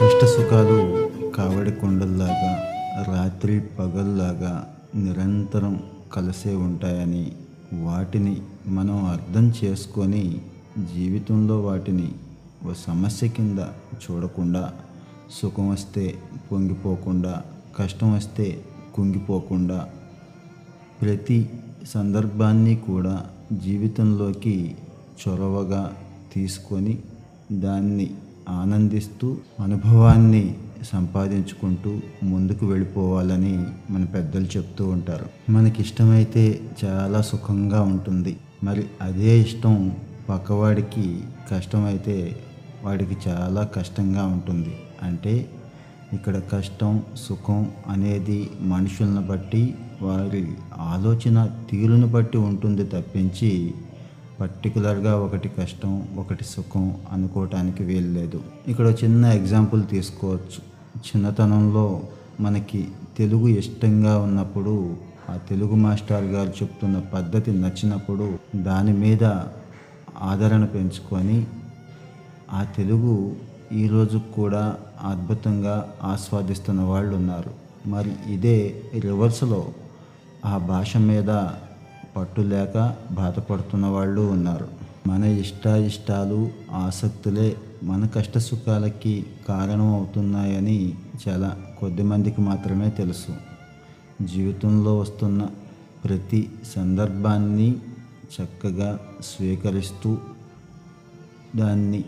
కష్ట సుఖాలు కావడి కొండల్లాగా రాత్రి పగల్లాగా నిరంతరం కలిసే ఉంటాయని వాటిని మనం అర్థం చేసుకొని జీవితంలో వాటిని ఓ సమస్య కింద చూడకుండా సుఖం వస్తే పొంగిపోకుండా కష్టం వస్తే కుంగిపోకుండా ప్రతి సందర్భాన్ని కూడా జీవితంలోకి చొరవగా తీసుకొని దాన్ని ఆనందిస్తూ అనుభవాన్ని సంపాదించుకుంటూ ముందుకు వెళ్ళిపోవాలని మన పెద్దలు చెప్తూ ఉంటారు. మనకి ఇష్టమైతే చాలా సుఖంగా ఉంటుంది. మరి అదే ఇష్టం పక్కవాడికి కష్టమైతే వాడికి చాలా కష్టంగా ఉంటుంది. అంటే ఇక్కడ కష్టం సుఖం అనేది మనుషులను బట్టి వారి ఆలోచన తీరును బట్టి ఉంటుంది తప్పించి పర్టికులర్గా ఒకటి కష్టం ఒకటి సుఖం అనుకోవటానికి వీలు లేదు. ఇక్కడ చిన్న ఎగ్జాంపుల్ తీసుకోవచ్చు. చిన్నతనంలో మనకి తెలుగు ఇష్టంగా ఉన్నప్పుడు ఆ తెలుగు మాస్టర్ గారు చెప్తున్న పద్ధతి నచ్చినప్పుడు దాని మీద ఆదరణ పెంచుకొని ఆ తెలుగు ఈరోజు కూడా అద్భుతంగా ఆస్వాదిస్తున్న వాళ్ళు ఉన్నారు మరి ఇదే రివర్స్లో ఆ భాష మీద పట్టు లేక బాధపడుతున్న వాళ్ళు ఉన్నారు. మన ఇష్టాయిష్టాలు ఆసక్తులే మన కష్ట సుఖాలకి కారణం అవుతున్నాయని చాలా కొద్ది మందికి మాత్రమే తెలుసు. జీవితంలో వస్తున్న ప్రతి సందర్భాన్ని చక్కగా స్వీకరిస్తూ దాన్ని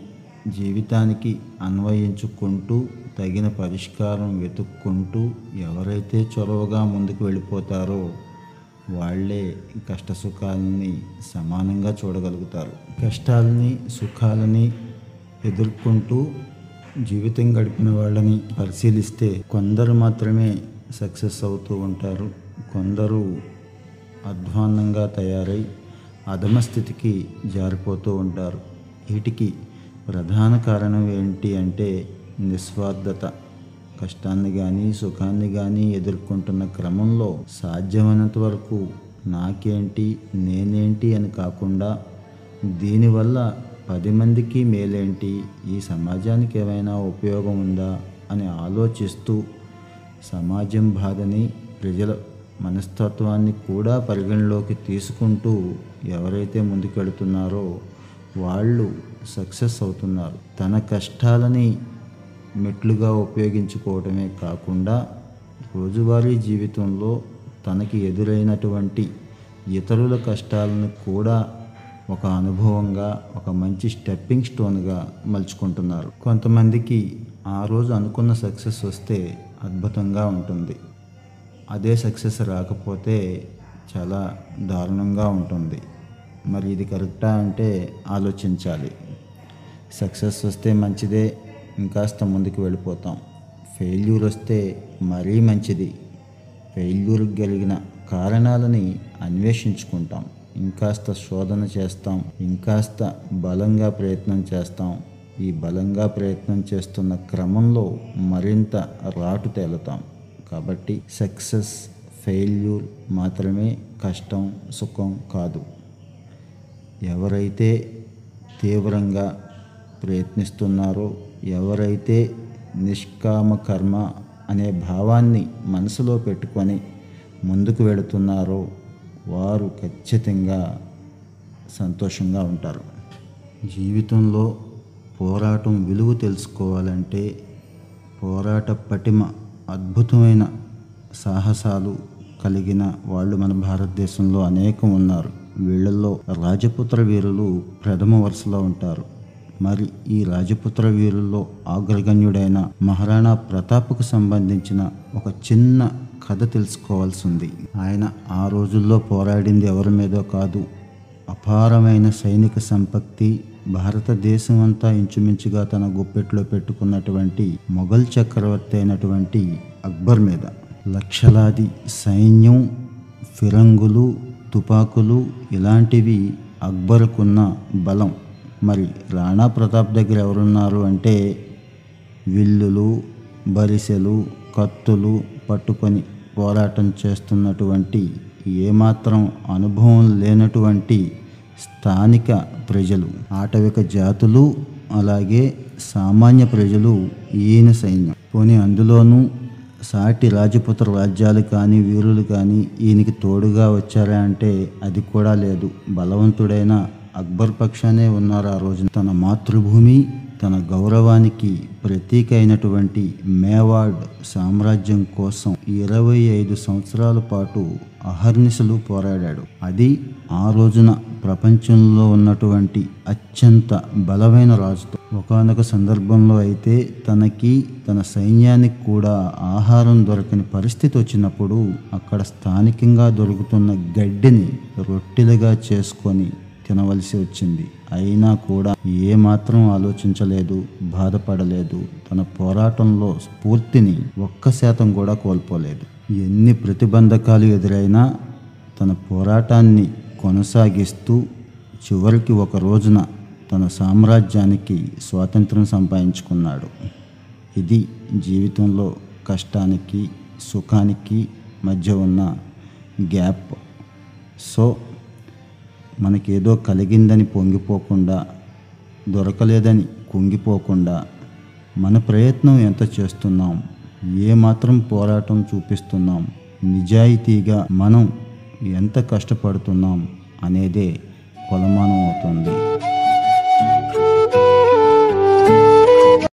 జీవితానికి అన్వయించుకుంటూ తగిన పరిష్కారం వెతుక్కుంటూ ఎవరైతే చొరవగా ముందుకు వెళ్ళిపోతారో వాళ్ళే కష్ట సుఖాలని సమానంగా చూడగలుగుతారు. కష్టాలని సుఖాలని ఎదుర్కొంటూ జీవితం గడిపిన వాళ్ళని పరిశీలిస్తే కొందరు మాత్రమే సక్సెస్ అవుతూ ఉంటారు. కొందరు అధ్వాన్నంగా తయారై అధమ స్థితికి జారిపోతూ ఉంటారు. వీటికి ప్రధాన కారణం ఏంటి అంటే నిస్వార్థత. కష్టాన్ని కానీ సుఖాన్ని కానీ ఎదుర్కొంటున్న క్రమంలో సాధ్యమైనంత వరకు నాకేంటి నేనేంటి అని కాకుండా దీనివల్ల పది మందికి మేలేంటి ఈ సమాజానికి ఏమైనా ఉపయోగం ఉందా అని ఆలోచిస్తూ సమాజం బాధని ప్రజల మనస్తత్వాన్ని కూడా పరిగణలోకి తీసుకుంటూ ఎవరైతే ముందుకెడుతున్నారో వాళ్ళు సక్సెస్ అవుతున్నారు. తన కష్టాలని మెట్లుగా ఉపయోగించుకోవడమే కాకుండా రోజువారీ జీవితంలో తనకి ఎదురైనటువంటి ఇతరుల కష్టాలను కూడా ఒక అనుభవంగా ఒక మంచి స్టెప్పింగ్ స్టోన్గా మలుచుకుంటున్నారు. కొంతమందికి ఆ రోజు అనుకున్న సక్సెస్ వస్తే అద్భుతంగా ఉంటుంది. అదే సక్సెస్ రాకపోతే చాలా దారుణంగా ఉంటుంది. మరి ఇది కరెక్టా అంటే ఆలోచించాలి. సక్సెస్ వస్తే మంచిదే ఇంకాస్త ముందుకు వెళ్ళిపోతాం. ఫెయిల్యూర్ వస్తే మరీ మంచిది. ఫెయిల్యూర్ కలిగిన కారణాలని అన్వేషించుకుంటాం. ఇంకాస్త శోధన చేస్తాం. ఇంకాస్త బలంగా ప్రయత్నం చేస్తాం. ఈ బలంగా ప్రయత్నం చేస్తున్న క్రమంలో మరింత రాటు తేలుతాం. కాబట్టి సక్సెస్ ఫెయిల్యూర్ మాత్రమే కష్టం సుఖం కాదు. ఎవరైతే తీవ్రంగా ప్రయత్నిస్తున్నారో ఎవరైతే నిష్కామ కర్మ అనే భావాన్ని మనసులో పెట్టుకొని ముందుకు వెళుతున్నారో వారు ఖచ్చితంగా సంతోషంగా ఉంటారు. జీవితంలో పోరాటం విలువ తెలుసుకోవాలంటే పోరాట పటిమ అద్భుతమైన సాహసాలు కలిగిన వాళ్ళు మన భారతదేశంలో అనేకం ఉన్నారు. వీళ్ళల్లో రాజపుత్ర వీరులు ప్రథమ వరుసలో ఉంటారు. మరి ఈ రాజపుత్ర వీరుల్లో అగ్రగణ్యుడైన మహారాణా ప్రతాప్కు సంబంధించిన ఒక చిన్న కథ తెలుసుకోవాల్సి ఉంది ఆయన ఆ రోజుల్లో పోరాడింది ఎవరి మీదో కాదు అపారమైన సైనిక సంపత్తి భారతదేశం అంతా ఇంచుమించుగా తన గుప్పెట్లో పెట్టుకున్నటువంటి మొఘల్ చక్రవర్తి అయినటువంటి అక్బర్ మీద. లక్షలాది సైన్యం ఫిరంగులు తుపాకులు ఇలాంటివి అక్బర్కున్న బలం. మరి రాణా ప్రతాప్ దగ్గర ఎవరున్నారు అంటే విల్లులు బరిసెలు కత్తులు పట్టుకొని పోరాటం చేస్తున్నటువంటి ఏమాత్రం అనుభవం లేనటువంటి స్థానిక ప్రజలు ఆటవిక జాతులు అలాగే సామాన్య ప్రజలు ఈయన సైన్యం. పోనీ అందులోనూ సాటి రాజపుత్ర రాజ్యాలు కానీ వీరులు కానీ ఈయనకి తోడుగా వచ్చారా అంటే అది కూడా లేదు. బలవంతుడైన అక్బర్ పక్షానే ఉన్నారు ఆ రోజున. తన మాతృభూమి తన గౌరవానికి ప్రతీక అయినటువంటి మేవాడ్ సామ్రాజ్యం కోసం ఇరవై ఐదు సంవత్సరాల పాటు అహర్నిశలు పోరాడాడు. అది ఆ రోజున ప్రపంచంలో ఉన్నటువంటి అత్యంత బలమైన రాజుతో. ఒకనొక సందర్భంలో అయితే తనకి తన సైన్యానికి కూడా ఆహారం దొరకని పరిస్థితి వచ్చినప్పుడు అక్కడ స్థానికంగా దొరుకుతున్న గడ్డిని రొట్టెలుగా చేసుకొని తినవలసి వచ్చింది. అయినా కూడా ఏమాత్రం ఆలోచించలేదు బాధపడలేదు. తన పోరాటంలో స్ఫూర్తిని ఒక్క శాతం కూడా కోల్పోలేదు. ఎన్ని ప్రతిబంధకాలు ఎదురైనా తన పోరాటాన్ని కొనసాగిస్తూ చివరికి ఒక రోజున తన సామ్రాజ్యానికి స్వాతంత్రం సంపాదించుకున్నాడు. ఇది జీవితంలో కష్టానికి సుఖానికి మధ్య ఉన్న గ్యాప్. సో మనకేదో కలిగిందని పొంగిపోకుండా దొరకలేదని కుంగిపోకుండా మన ప్రయత్నం ఎంత చేస్తున్నాం? ఏమాత్రం పోరాటం చూపిస్తున్నాం? నిజాయితీగా మనం ఎంత కష్టపడుతున్నాం అనేదే కొలమానం అవుతుంది.